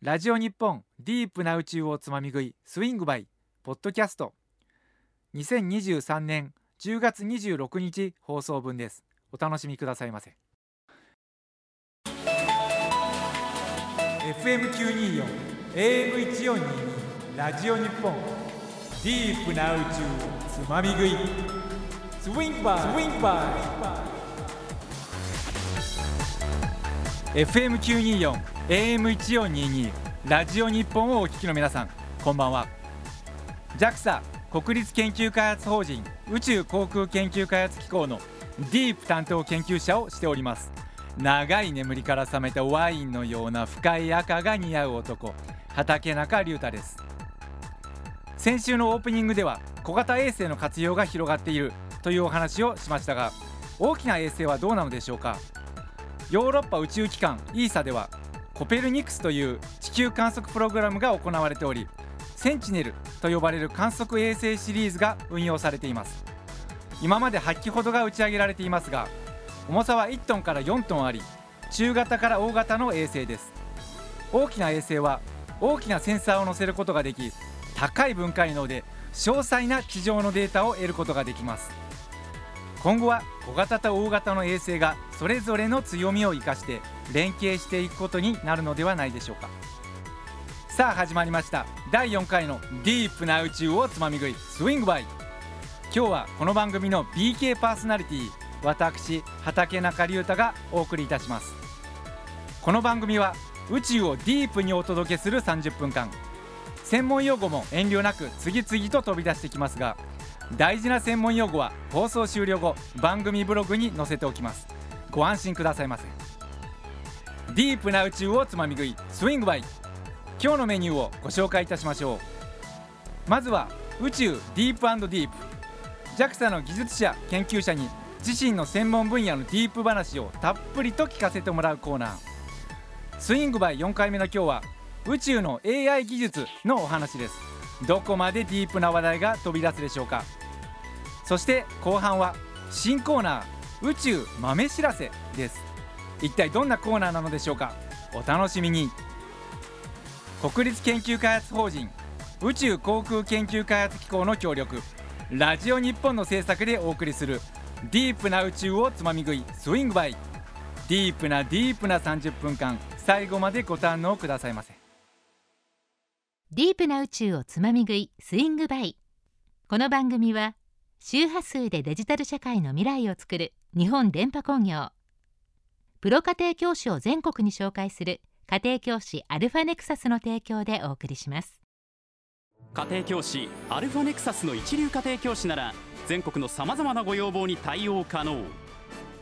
ラジオ日本ディープな宇宙をつまみ食いスイングバイポッドキャスト。2023年10月26日放送分です。お楽しみくださいませ。FM924 AM1422 ラジオ日本ディープな宇宙をつまみ食い。スイングバイスイングバイ。FM924 AM1422 ラジオ日本をお聞きの皆さんこんばんは。JAXA 国立研究開発法人宇宙航空研究開発機構のディープ担当研究者をしております。長い眠りから覚めたワインのような深い赤が似合う男畠中隆太です。先週のオープニングでは小型衛星の活用が広がっているというお話をしましたが大きな衛星はどうなのでしょうか？ヨーロッパ宇宙機関 ESA ではコペルニクスという地球観測プログラムが行われておりセンチネルと呼ばれる観測衛星シリーズが運用されています。今まで8機ほどが打ち上げられていますが重さは1トンから4トンあり中型から大型の衛星です。大きな衛星は大きなセンサーを載せることができ高い分解能で詳細な地上のデータを得ることができます。今後は小型と大型の衛星がそれぞれの強みを生かして連携していくことになるのではないでしょうか。さあ始まりました。第4回のディープな宇宙をつまみ食いスイングバイ。今日はこの番組の BK パーソナリティ私畠中隆太がお送りいたします。この番組は宇宙をディープにお届けする30分間。専門用語も遠慮なく次々と飛び出してきますが大事な専門用語は放送終了後番組ブログに載せておきます。ご安心くださいませ。ディープな宇宙をつまみ食いスイングバイ。今日のメニューをご紹介いたしましょう。まずは宇宙ディープディープ。JAXA の技術者研究者に自身の専門分野のディープ話をたっぷりと聞かせてもらうコーナー。スイングバイ4回目の今日は宇宙の AI 技術のお話です。どこまでディープな話題が飛び出すでしょうか。そして後半は新コーナー宇宙豆知らせです。一体どんなコーナーなのでしょうか？お楽しみに。国立研究開発法人宇宙航空研究開発機構の協力ラジオ日本の制作でお送りするディープな宇宙をつまみ食いスイングバイ。ディープなディープな30分間最後までご堪能くださいませ。ディープな宇宙をつまみ食いスイングバイ。この番組は周波数でデジタル社会の未来を作る日本電波工業。プロ家庭教師を全国に紹介する家庭教師アルファネクサスの提供でお送りします。家庭教師アルファネクサスの一流家庭教師なら全国のさまざまなご要望に対応可能。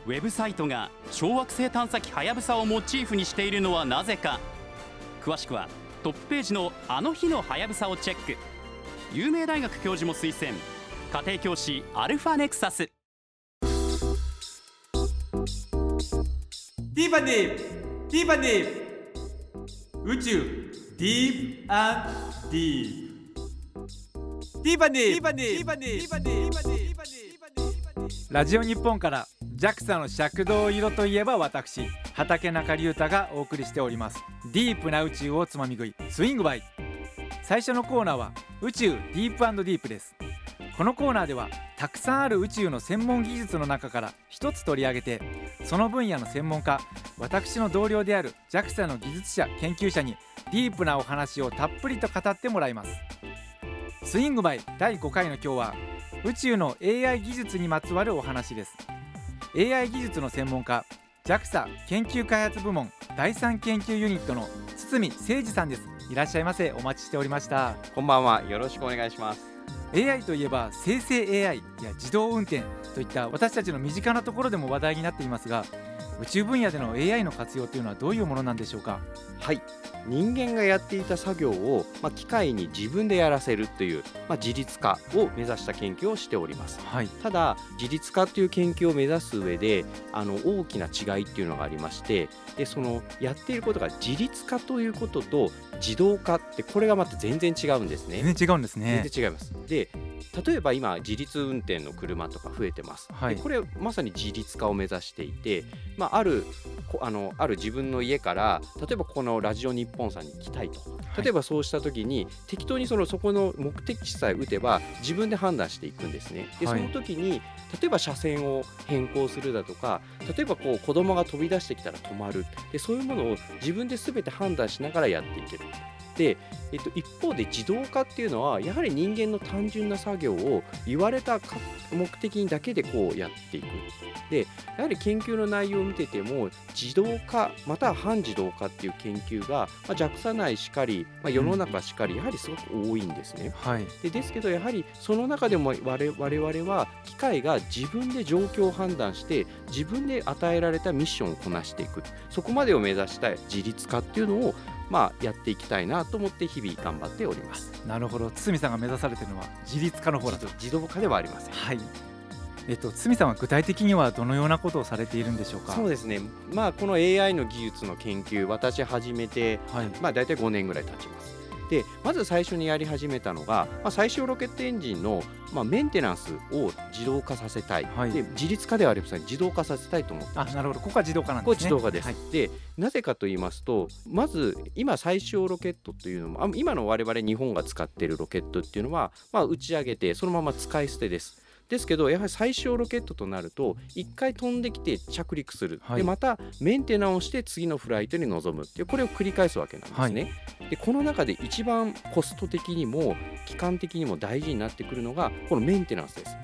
ウェブサイトが小惑星探査機はやぶさをモチーフにしているのはなぜか。詳しくはトップページのあの日のはやぶさをチェック。有名大学教授も推薦。家庭教師アルファネクサス。ディーパディープディーパディープ宇宙ディープアンディープディーパディープディーパディープディーパディープディーパディープラジオ日本から JAXA の赤道色といえば私畠中隆太がお送りしております。ディープな宇宙をつまみ食いスイングバイ。最初のコーナーは宇宙ディープディープですこのコーナーではたくさんある宇宙の専門技術の中から一つ取り上げてその分野の専門家私の同僚である JAXA の技術者研究者にディープなお話をたっぷりと語ってもらいます。スイングバイ第5回の今日は宇宙の AI 技術にまつわるお話です。AI 技術の専門家 JAXA 研究開発部門第3研究ユニットの堤誠二さんです。いらっしゃいませ。お待ちしておりました。こんばんは。よろしくお願いします。AI といえば生成 AI や自動運転といった私たちの身近なところでも話題になっていますが宇宙分野での AI の活用というのはどういうものなんでしょうか？はい。人間がやっていた作業を、まあ、機械に自分でやらせるという、まあ、自律化を目指した研究をしております、はい、ただ自律化という研究を目指す上であの大きな違いっていうのがありましてでそのやっていることが自律化ということと自動化ってこれがまた全然違うんですね。全然違うんですね。全然違います。で例えば今自律運転の車とか増えてます、はい、これまさに自律化を目指していて、まあ、あるあのある自分の家から例えばこのラジオ日本さんに来たいと例えばそうした時に、適当にそのそこの目的地さえ打てば自分で判断していくんですね。でその時に例えば車線を変更するだとか例えばこう子供が飛び出してきたら止まるでそういうものを自分で全て判断しながらやっていける。で、えっと、一方で自動化っていうのはやはり人間の単純な作業を言われた目的にだけでこうやっていく。でやはり研究の内容を見てても自動化または反自動化っていう研究が、まあ、JAXA 内しかり、まあ、世の中しかりやはりすごく多いんですね。はい、でですけどやはりその中でも我々は機械が自分で状況を判断して自分で与えられたミッションをこなしていく。そこまでを目指したい。自立化っていうのをまあ、やっていきたいなと思って日々頑張っております。なるほど。堤さんが目指されているのは自立化の方だ。と自動化ではありません。はい。えっと、堤さんは具体的にはどのようなことをされているんでしょうか？そうですね、まあ、この AI の技術の研究私始めて、はい、まあ、大体5年ぐらい経ちますでまず最初にやり始めたのが、まあ、最小ロケットエンジンの、まあ、メンテナンスを自動化させたい、はい、で自立化ではありません。自動化させたいと思ってあなるほど。ここは自動化なんですね。ここ自動化です、はい、でなぜかと言いますとまず今最小ロケットというのも今の我々日本が使っているロケットっていうのは、まあ、打ち上げてそのまま使い捨てです。ですけどやはり最小ロケットとなると1回飛んできて着陸する、はい、でまたメンテナンスをして次のフライトに臨むっていうこれを繰り返すわけなんですね。はい、でこの中で一番コスト的にも期間的にも大事になってくるのがこのメンテナンスです。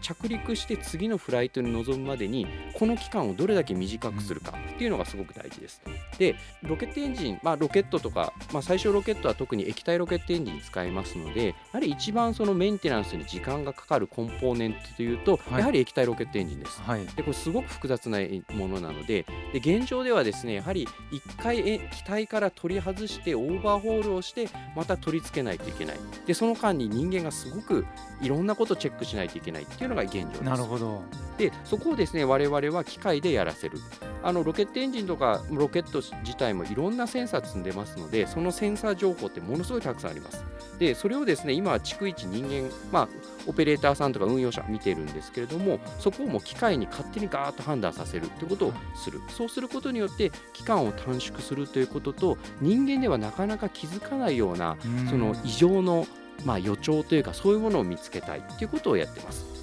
着陸して次のフライトに臨むまでにこの期間をどれだけ短くするかっていうのがすごく大事です。でロケットエンジン、まあ、ロケットとか、まあ、最初ロケットは特に液体ロケットエンジン使いますのでやはり一番そのメンテナンスに時間がかかるコンポーネントというと、はい、やはり液体ロケットエンジンです。はい、でこれすごく複雑なものなのでで現状ではですねやはり1回機体から取り外してオーバーホールをしてまた取り付けないといけない。でその間に人間がすごくいろんなことをチェックしないといけないっていうのが現状です。なるほど。でそこをですね我々は機械でやらせる。あのロケットエンジンとかロケット自体もいろんなセンサー積んでますのでそのセンサー情報ってものすごいたくさんあります。でそれをですね今は逐一人間まあオペレーターさんとか運用者見てるんですけれどもそこをもう機械に勝手にガーッと判断させるということをする。そうすることによって期間を短縮するということと人間ではなかなか気づかないようなその異常のまあ予兆というかそういうものを見つけたいということをやってます。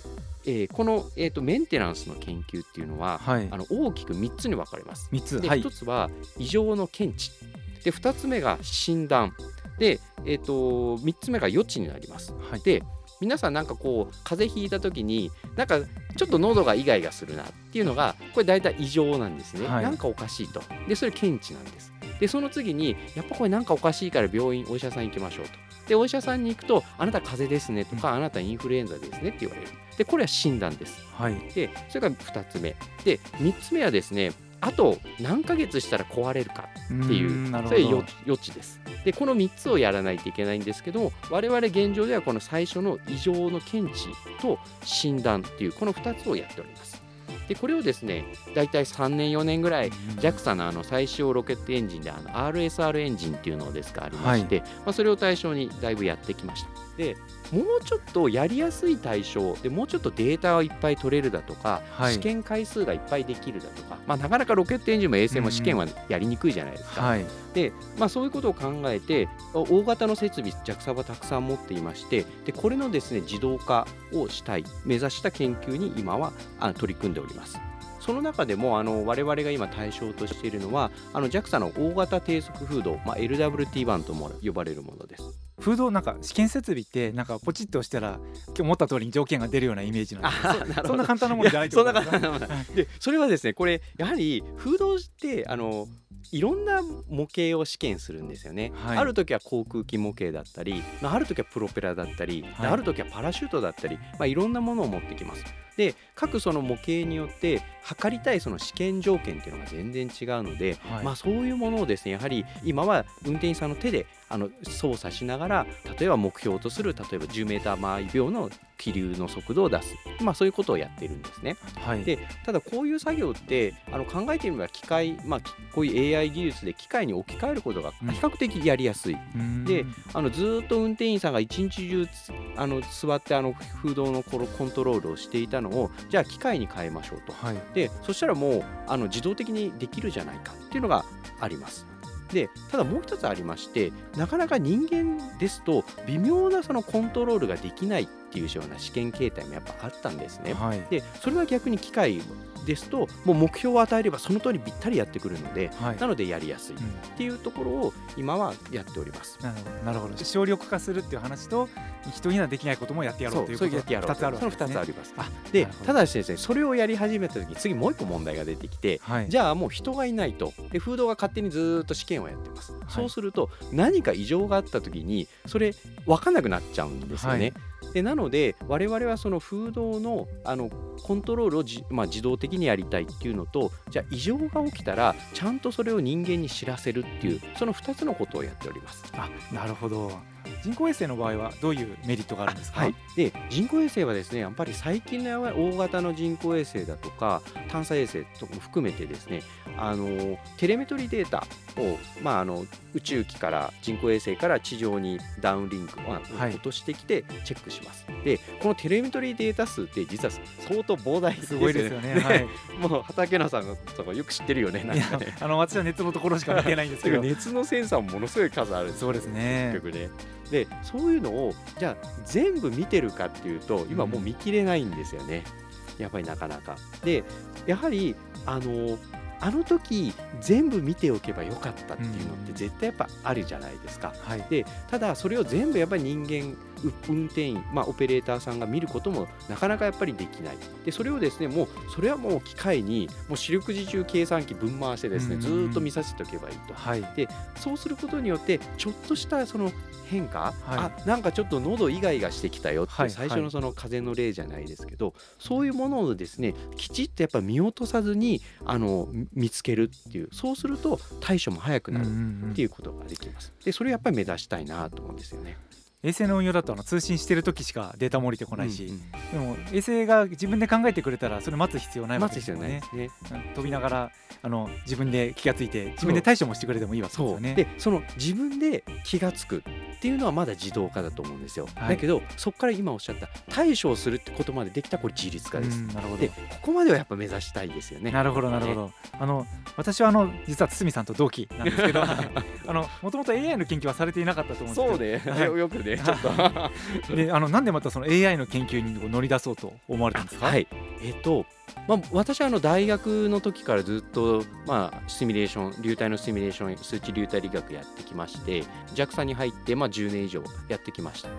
えー、この、えーと、メンテナンスの研究っていうのは、はい、あの大きく3つに分かれます。3つ。で、はい、1つは異常の検知。で2つ目が診断。で、えーと、3つ目が予知になります。はい、で皆さんなんかこう風邪ひいた時になんかちょっと喉がイガイガするなっていうのがこれ大体異常なんですね、はい、なんかおかしいと。でそれ検知なんです。でその次にやっぱこれなんかおかしいから病院お医者さん行きましょうとでお医者さんに行くとあなた風邪ですねとか、あなたインフルエンザですねって言われる。でこれは診断です、はい、でそれから2つ目。で3つ目はですねあと何ヶ月したら壊れるかっていうそれ予知です。でこの3つをやらないといけないんですけども我々現状ではこの最初の異常の検知と診断っていうこの2つをやっておりますでこれをですね大体3年4年ぐらい JAXA のあの最小ロケットエンジンであの RSR エンジンっていうのですかありまして、はい、まあ、それを対象にだいぶやってきましたでもうちょっとやりやすい対象でもうちょっとデータをいっぱい取れるだとか、はい、試験回数がいっぱいできるだとか、まあ、なかなかロケットエンジンも衛星も試験はやりにくいじゃないですか。はい、で、まあ、そういうことを考えて大型の設備 JAXA はたくさん持っていましてでこれのですね自動化をしたい目指した研究に今は取り組んでおります。その中でもあの我々が今対象としているのはあの JAXA の大型低速風洞、まあ、LWT1 とも呼ばれるものです。風洞なんか試験設備ってなんかポチッと押したら今日思った通りに条件が出るようなイメージなんですそんな簡単なものじゃないそんな簡単なものでそれはですねこれやはり風洞ってあのいろんな模型を試験するんですよね、はい、ある時は航空機模型だったり、まあ、ある時はプロペラだったり、はい、ある時はパラシュートだったり、まあ、いろんなものを持ってきますで各その模型によって測りたいその試験条件っていうのが全然違うので、はい、まあ、そういうものをですねやはり今は運転手さんの手であの操作しながら例えば目標とする例えば10メーター毎秒の気流の速度を出す、まあ、そういうことをやっているんですね。はい、でただこういう作業ってあの考えてみれば機械、まあ、こういう AI 技術で機械に置き換えることが比較的やりやすい。うん、であのずっと運転員さんが一日中あの座ってあの風洞のコントロールをしていたののをじゃあ機械に変えましょうと、はい、でそしたらもうあの自動的にできるじゃないかっていうのがあります。でただもう一つありましてなかなか人間ですと微妙なそのコントロールができないっていうような試験形態もやっぱあったんですね。はい、でそれは逆に機械ですともう目標を与えればその通りぴったりやってくるので、はい、なのでやりやすいっていうところを今はやっております。なるほど。なるほど。省力化するっていう話と人にはできないこともやってやろうということ。が2つあるわけです、ね、その2つあります。でただしですねそれをやり始めた時次もう一個問題が出てきて、はい、じゃあもう人がいないと。でフードが勝手にずっと試験をやってます。そうすると何か異常があった時にそれ分かんなくなっちゃうんですよね。でなので我々はその風洞のあのコントロールをじ、まあ、自動的にやりたいっていうのとじゃあ異常が起きたらちゃんとそれを人間に知らせるっていうその2つのことをやっております。あなるほど人工衛星の場合はどういうメリットがあるんですか、はい、で人工衛星はですねやっぱり最近の大型の人工衛星だとか探査衛星とかも含めてですねあのテレメトリデータを、まあ、あの宇宙機から人工衛星から地上にダウンリンクを落としてきてチェックします。はい、でこのテレメトリデータ数って実は相当膨大ですよね。すですよね。はい、もう畠野さんとかよく知ってるよね。なんかねあの私は熱のところしか見てないんですけど 熱のセンサーもものすごい数あるんですそうですね。結局ね。でそういうのをじゃあ全部見てるかっていうと今もう見切れないんですよね、やっぱりなかなか。でやはりあのあの時全部見ておけばよかったっていうのって絶対やっぱあるじゃないですか。はい、でただそれを全部やっぱり人間運転員、まあ、オペレーターさんが見ることもなかなかやっぱりできない。でそれをですねもうそれはもう機械にもう四六時中計算機分回してですねずっと見させておけばいいと、はい、でそうすることによってちょっとしたその変化、はい、あなんかちょっと喉以外がしてきたよって最初のその風の例じゃないですけど、はい、そういうものをですねきちっとやっぱ見落とさずにあの見つけるっていうそうすると対処も早くなるっていうことができます。でそれをやっぱり目指したいなと思うんですよね。衛星の運用だとあの通信してる時しかデータも降りてこないし、うんうん、でも衛星が自分で考えてくれたらそれ待つ必要ないわけですよね。ね。飛びながらあの自分で気が付いて自分で対処もしてくれてもいいわけですよね。でその自分で気が付くっていうのはまだ自動化だと思うんですよ。はい、だけどそこから今おっしゃった対処をするってことまでできたこれ自律化です。なるほどでここまではやっぱ目指したいですよね。なるほどなるほど。ね、あの私はあの実は堤さんと同期なんですけど あのもともと AI の研究はされていなかったと思うんですけど。そうね、よくね ちょっとであのなんでまたその AI の研究に乗り出そうと思われたんですか？はい。えっとまあ、私はあの大学の時からずっと、まあ、シミュレーション流体のシミュレーション数値流体理学やってきまして JAXA に入って、まあ、10年以上やってきました。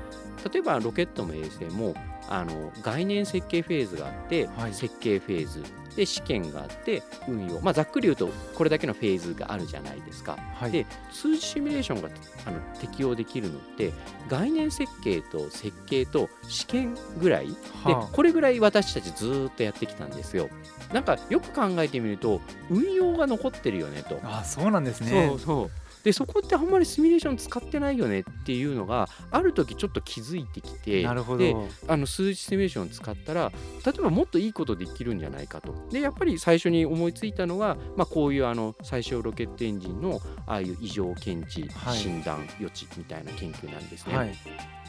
例えばロケットも衛星もあの概念設計フェーズがあって、はい、設計フェーズ。で試験があって運用、まあ、ざっくり言うとこれだけのフェーズがあるじゃないですか、はい、で数字シミュレーションがあの適用できるのって概念設計と設計と試験ぐらい、はあ、でこれぐらい私たちずっとやってきたんですよ。なんかよく考えてみると運用が残ってるよねと。あそうなんですね。そうそうでそこってあんまりシミュレーション使ってないよねっていうのがある時ちょっと気づいてきてなるほど。であの数字シミュレーションを使ったら例えばもっといいことできるんじゃないかと。でやっぱり最初に思いついたのが、まあ、こういうあの最小ロケットエンジンのああいう異常検知、診断予知みたいな研究なんですね。はい。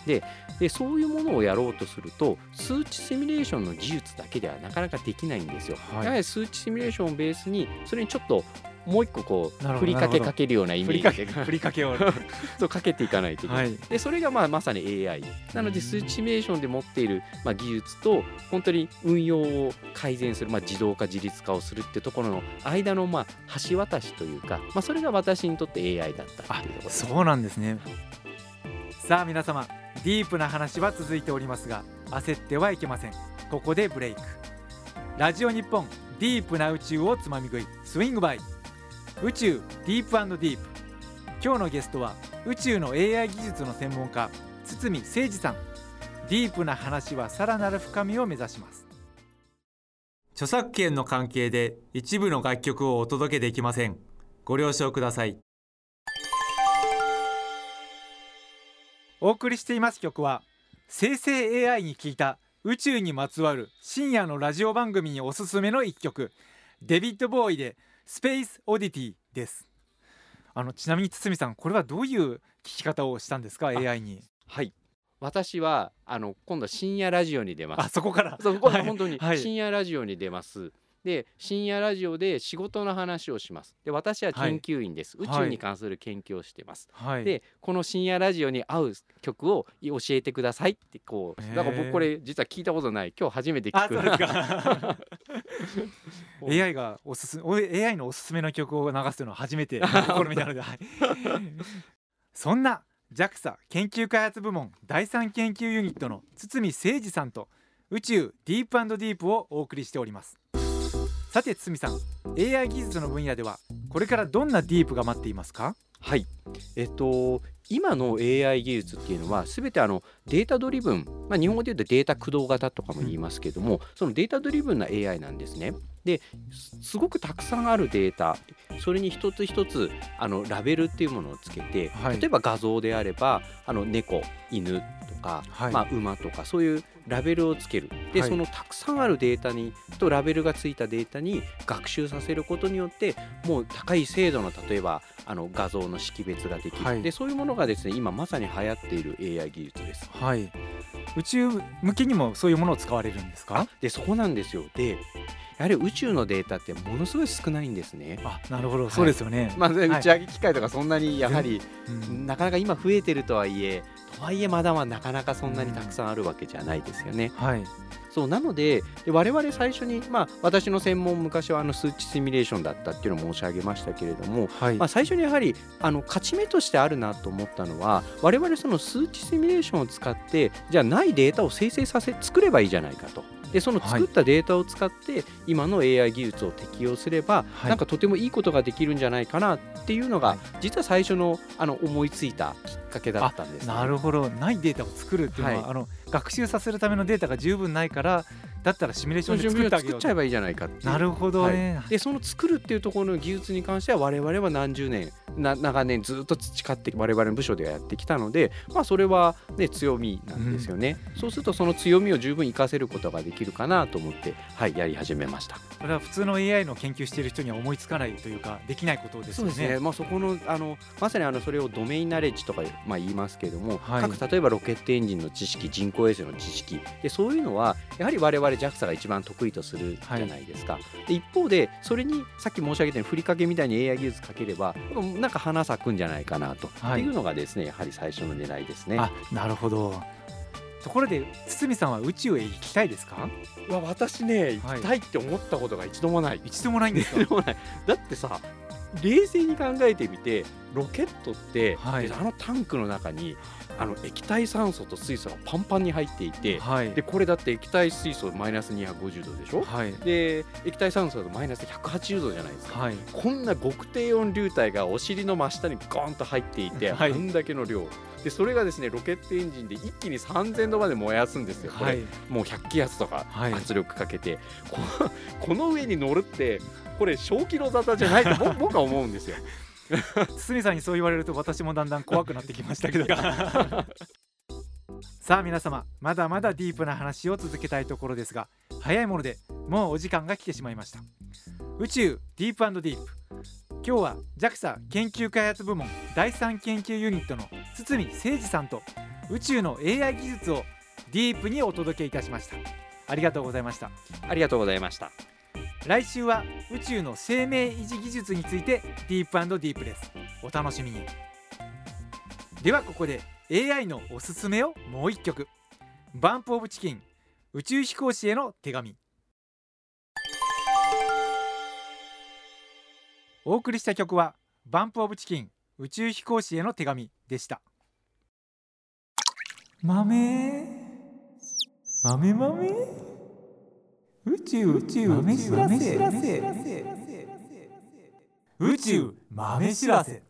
ででそういうものをやろうとすると数値シミュレーションの技術だけではなかなかできないんですよ。はい、やはり数値シミュレーションをベースにそれにちょっともう一個こうふりかけかけるようなイメージでふりかけを。そうかけていかないといけない、はい、でそれがまあまさに AI なので数値シミュレーションで持っているまあ技術と本当に運用を改善する、まあ、自動化自律化をするってところの間のまあ橋渡しというか、まあ、それが私にとって AI だったっていうところそうなんですね。さあ皆様ディープな話は続いておりますが焦ってはいけません。ここでブレイク。ラジオ日本ディープな宇宙をつまみ食いスイングバイ宇宙ディープディープ今日のゲストは宇宙の AI 技術の専門家堤誠二さん。ディープな話はさらなる深みを目指します。著作権の関係で一部の楽曲をお届けできません。ご了承ください。お送りしています曲は生成 AI に聞いた宇宙にまつわる深夜のラジオ番組におすすめの一曲。デビッド・ボーイでスペースオディティです。あのちなみに堤さんこれはどういう聞き方をしたんですか？AI に。はい。私はあの今度深夜ラジオに出ます。あそこから。そこは本当に深夜ラジオに出ます、はいで深夜ラジオで仕事の話をします。で私は研究員です、はい、宇宙に関する研究をしてます、はい、でこの深夜ラジオに合う曲を教えてくださいってこうだから僕これ実は聞いたことない。今日初めて聞く。AI がおすす AI のおすすめの曲を流すのは初めて試みなので、はい、そんな JAXA 研究開発部門第三研究ユニットの堤誠二さんと宇宙ディープディープをお送りしておりますさて堤さん。AI 技術の分野ではこれからどんなディープが待っていますか？はい。えっと今の AI 技術っていうのは全てあの data driven、まあ、日本語で言うとデータ駆動型とかも言いますけども、うん、そのデータドリブンな AI なんですね。ですごくたくさんあるデータそれに一つ一つあのラベルっていうものをつけて、はい、例えば画像であればあの猫犬とか、はい、まあ、馬とかそういうラベルをつける。で、はい、そのたくさんあるデータにとラベルがついたデータに学習させることによってもう高い精度の例えばあの画像の識別ができる、はい、でそういうものがですね今まさに流行っている AI 技術です。はい。宇宙向けにもそういうものを使われるんですか？でそこなんですよ。でやはり宇宙のデータってものすごい少ないんですね。あなるほど、はい、そうですよね。まあ、打ち上げ機械とかそんなにやはり、うん、なかなか今増えてるとはいえとはいえまだまだなかなかそんなにたくさんあるわけじゃないですよね。はいそうなのでで我々最初に、まあ、私の専門昔はあの数値シミュレーションだったっていうのを申し上げましたけれども、はい、まあ、最初にやはりあの勝ち目としてあるなと思ったのは我々その数値シミュレーションを使ってじゃあないデータを生成させ作ればいいじゃないかと。でその作ったデータを使って今の AI 技術を適用すれば、はい、なんかとてもいいことができるんじゃないかなっていうのが、はい、実は最初のあの思いついたきっかけだったんです、ね、なるほど。ないデータを作るっていうのは、はい、あの学習させるためのデータが十分ないからだったらシミュレーションで作ってあげよう作っちゃえばいいじゃないかなるほどね、はい、でその作るっていうところの技術に関しては我々は何十年な長年ずっと培って我々の部署ではやってきたので、まあ、それは、ね、強みなんですよね、うん、そうするとその強みを十分活かせることができるかなと思って、はい、やり始めました。これは普通の AI の研究している人には思いつかないというかできないことですよね。ね。まあ、そこのあのまさにあのそれをドメインナレッジとか、まあ、言いますけれども、はい、各例えばロケットエンジンの知識人工衛星の知識。でそういうのはやはり我々 JAXA が一番得意とするじゃないですか。はい、で一方でそれにさっき申し上げたようにふりかけみたいに AI 技術かければなんか花咲くんじゃないかなと、はい、いうのがですねやはり最初の狙いですね。あなるほど。ところで堤さんは宇宙へ行きたいですか？いや私ね行きたいって思ったことが一度もない、一度もないんですか？だってさ冷静に考えてみてロケットって、はい、あのタンクの中にあの液体酸素と水素がパンパンに入っていて、はい、でこれだって液体水素マイナス250度でしょ、はい、で液体酸素だとマイナス180度じゃないですか、はい、こんな極低温流体がお尻の真下にゴーンと入っていて、はい、こんだけの量。でそれがですねロケットエンジンで一気に3000度まで燃やすんですよ、これ、もう100気圧とか圧力かけて、この上に乗るってこれ小気の沙汰じゃないと僕は思うんですよ。堤さんにそう言われると私もだんだん怖くなってきましたけど。さあ皆様まだまだディープな話を続けたいところですが早いものでもうお時間が来てしまいました。宇宙ディープディープ今日は JAXA 研究開発部門第3研究ユニットの堤誠二さんと宇宙の AI 技術をディープにお届けいたしました。ありがとうございました。ありがとうございました来週は宇宙の生命維持技術についてディープディープです。お楽しみに。ではここで AI のおすすめをもう一曲。バンプオブチキン宇宙飛行士への手紙。お送りした曲はバンプオブチキン宇宙飛行士への手紙でした。豆？豆豆？宇宙宇宙豆知らせ。宇宙豆知らせ。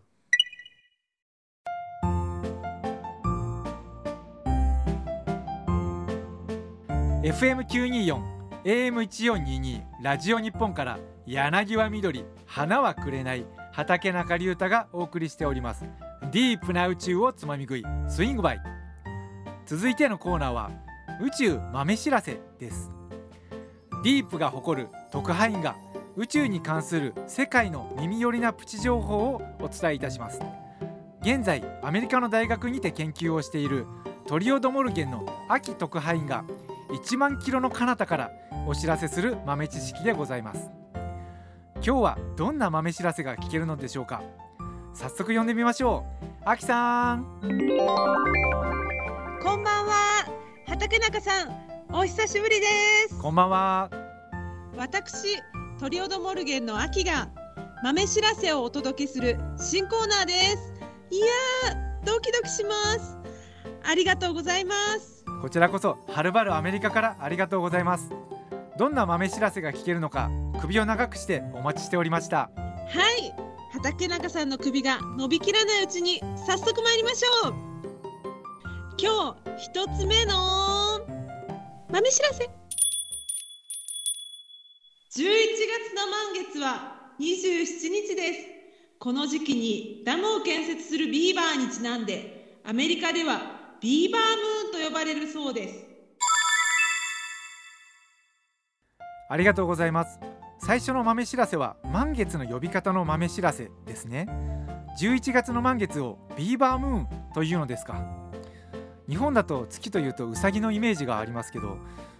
FM924 AM1422 ラジオ日本から柳は緑花はくれない畠中隆太がお送りしております。ディープな宇宙をつまみ食いスイングバイ。続いてのコーナーは宇宙豆知らせですディープが誇る特派員が宇宙に関する世界の耳寄りなプチ情報をお伝えいたします。現在アメリカの大学にて研究をしているトリオドモルゲンの秋特派員が1万キロの彼方からお知らせする豆知識でございます。今日はどんな豆知らせが聞けるのでしょうか。早速読んでみましょう。秋さん。こんばんは。畑中さん。お久しぶりです。こんばんは。私トリオドモルゲンの秋が豆知らせをお届けする新コーナーです。いやドキドキします。ありがとうございます。こちらこそはるばるアメリカからありがとうございます。どんな豆知らせが聞けるのか首を長くしてお待ちしておりました。はい。畑中さんの首が伸びきらないうちに早速参りましょう。今日一つ目の豆知らせ。11月の満月は27日です。この時期にダムを建設するビーバーにちなんでアメリカではビーバームーンと呼ばれるそうです。ありがとうございます。最初の豆知らせは満月の呼び方の豆知らせですね。11月の満月をビーバームーンというのですか？日本だと月というとウサギのイメージがありますけど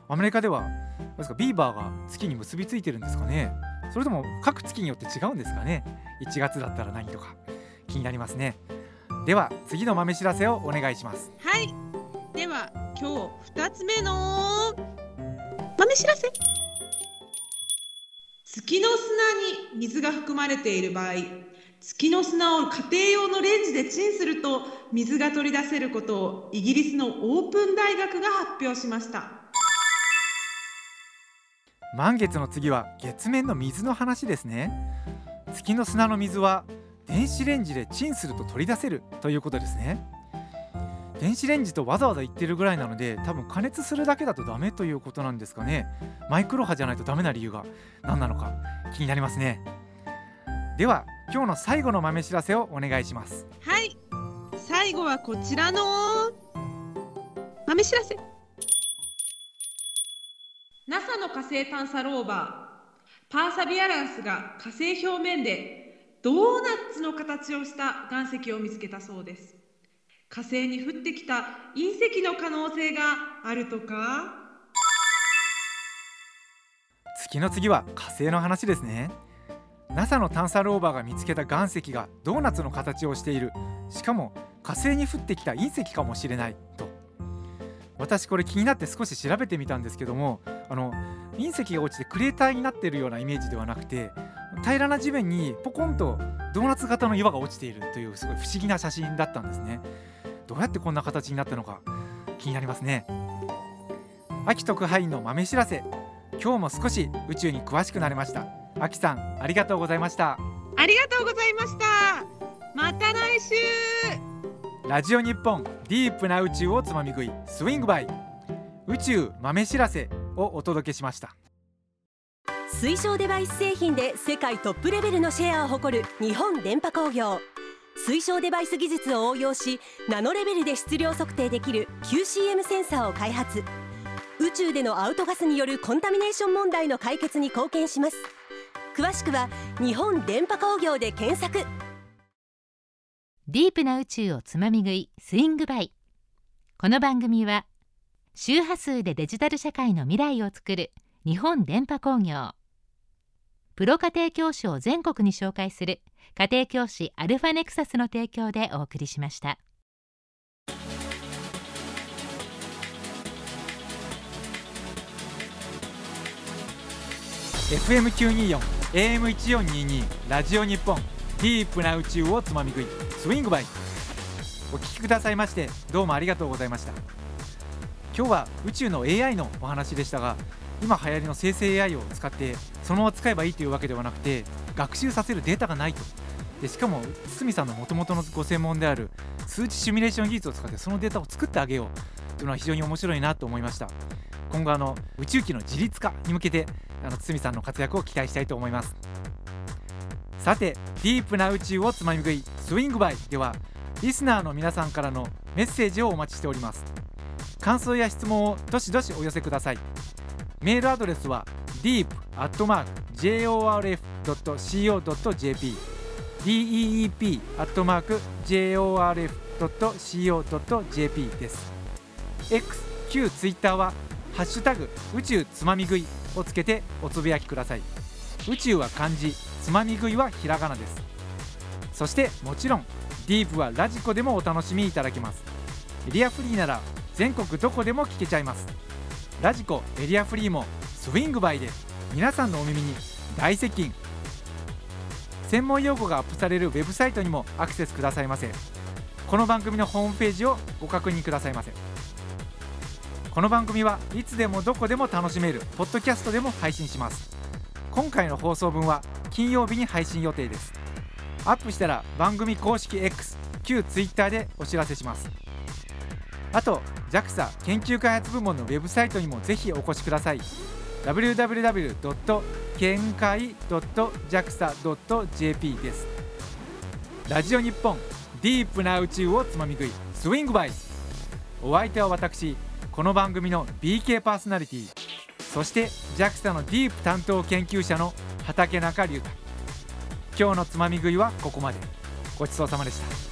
アメリカではですかビーバーが月に結びついてるんですかね。それとも各月によって違うんですかね。1月だったら何とか。気になりますね。では次の豆知らせをお願いします。はい。では今日2つ目の豆知らせ。月の砂に水が含まれている場合月の砂を家庭用のレンジでチンすると水が取り出せることをイギリスのオープン大学が発表しました。満月の次は月面の水の話ですね。月の砂の水は電子レンジでチンすると取り出せるということですね。電子レンジとわざわざ言ってるぐらいなので多分加熱するだけだとダメということなんですかね。マイクロ波じゃないとダメな理由が何なのか気になりますね。では今日の最後の豆知らせをお願いします。はい。最後はこちらの豆知らせ。NASA の火星探査ローバー。パーサビアランスが火星表面でドーナツの形をした岩石を見つけたそうです。火星に降ってきた隕石の可能性があるとか？月の次は火星の話ですね NASA の探査ローバーが見つけた岩石がドーナツの形をしている。しかも火星に降ってきた隕石かもしれない。と。私これ気になって少し調べてみたんですけどもあの隕石が落ちてクレーターになっているようなイメージではなくて平らな地面にポコンとドーナツ型の岩が落ちているというすごい不思議な写真だったんですね。どうやってこんな形になったのか気になりますね。秋特派員の豆知らせ。今日も少し宇宙に詳しくなりました。秋さんありがとうございました。ありがとうございました。また来週。ラジオ日本ディープな宇宙をつまみ食いスイングバイ。宇宙豆知らせをお届けしました。水晶デバイス製品で世界トップレベルのシェアを誇る日本電波工業。水晶デバイス技術を応用しナノレベルで質量測定できる QCM センサーを開発。宇宙でのアウトガスによるコンタミネーション問題の解決に貢献します詳しくは日本電波工業で検索。ディープな宇宙をつまみ食いスイングバイ。この番組は周波数でデジタル社会の未来をつくる日本電波工業。プロ家庭教師を全国に紹介する家庭教師アルファネクサスの提供でお送りしました。FM924 AM1422 ラジオ日本ディープな宇宙をつまみ食いスイングバイ。お聞きくださいましてどうもありがとうございました。今日は宇宙の AI のお話でしたが今流行りの生成 AI を使ってそのまま使えばいいというわけではなくて学習させるデータがないと。でしかも堤さんのもともとのご専門である数値シミュレーション技術を使ってそのデータを作ってあげようというのは非常に面白いなと思いました。今後あの宇宙機の自立化に向けてあの堤さんの活躍を期待したいと思います。さてディープな宇宙をつまみ食いスイングバイではリスナーの皆さんからのメッセージをお待ちしております。感想や質問をどしどしお寄せください。メールアドレスは deep.jorf.co.jp deep.jorf.co.jp です。X 旧 Twitter はハッシュタグ宇宙つまみ食いをつけておつぶやきください。宇宙は漢字つまみ食いはひらがなです。そしてもちろんディープはラジコでもお楽しみいただけます。エリアフリーなら全国どこでも聞けちゃいます。ラジコエリアフリーもスイングバイで皆さんのお耳に大接近。専門用語がアップされるウェブサイトにもアクセスくださいませ。この番組のホームページをご確認くださいませ。この番組はいつでもどこでも楽しめるポッドキャストでも配信します。今回の放送分は金曜日に配信予定です。アップしたら番組公式 X 旧 Twitter でお知らせします。あと JAXA 研究開発部門のウェブサイトにもぜひお越しください。www. 見解 .jaxa.jp です。ラジオ日本ディープな宇宙をつまみ食いスイングバイお相手は私この番組の BK パーソナリティそして JAXA のディープ担当研究者の畠中隆太。今日のつまみ食いはここまで。ごちそうさまでした。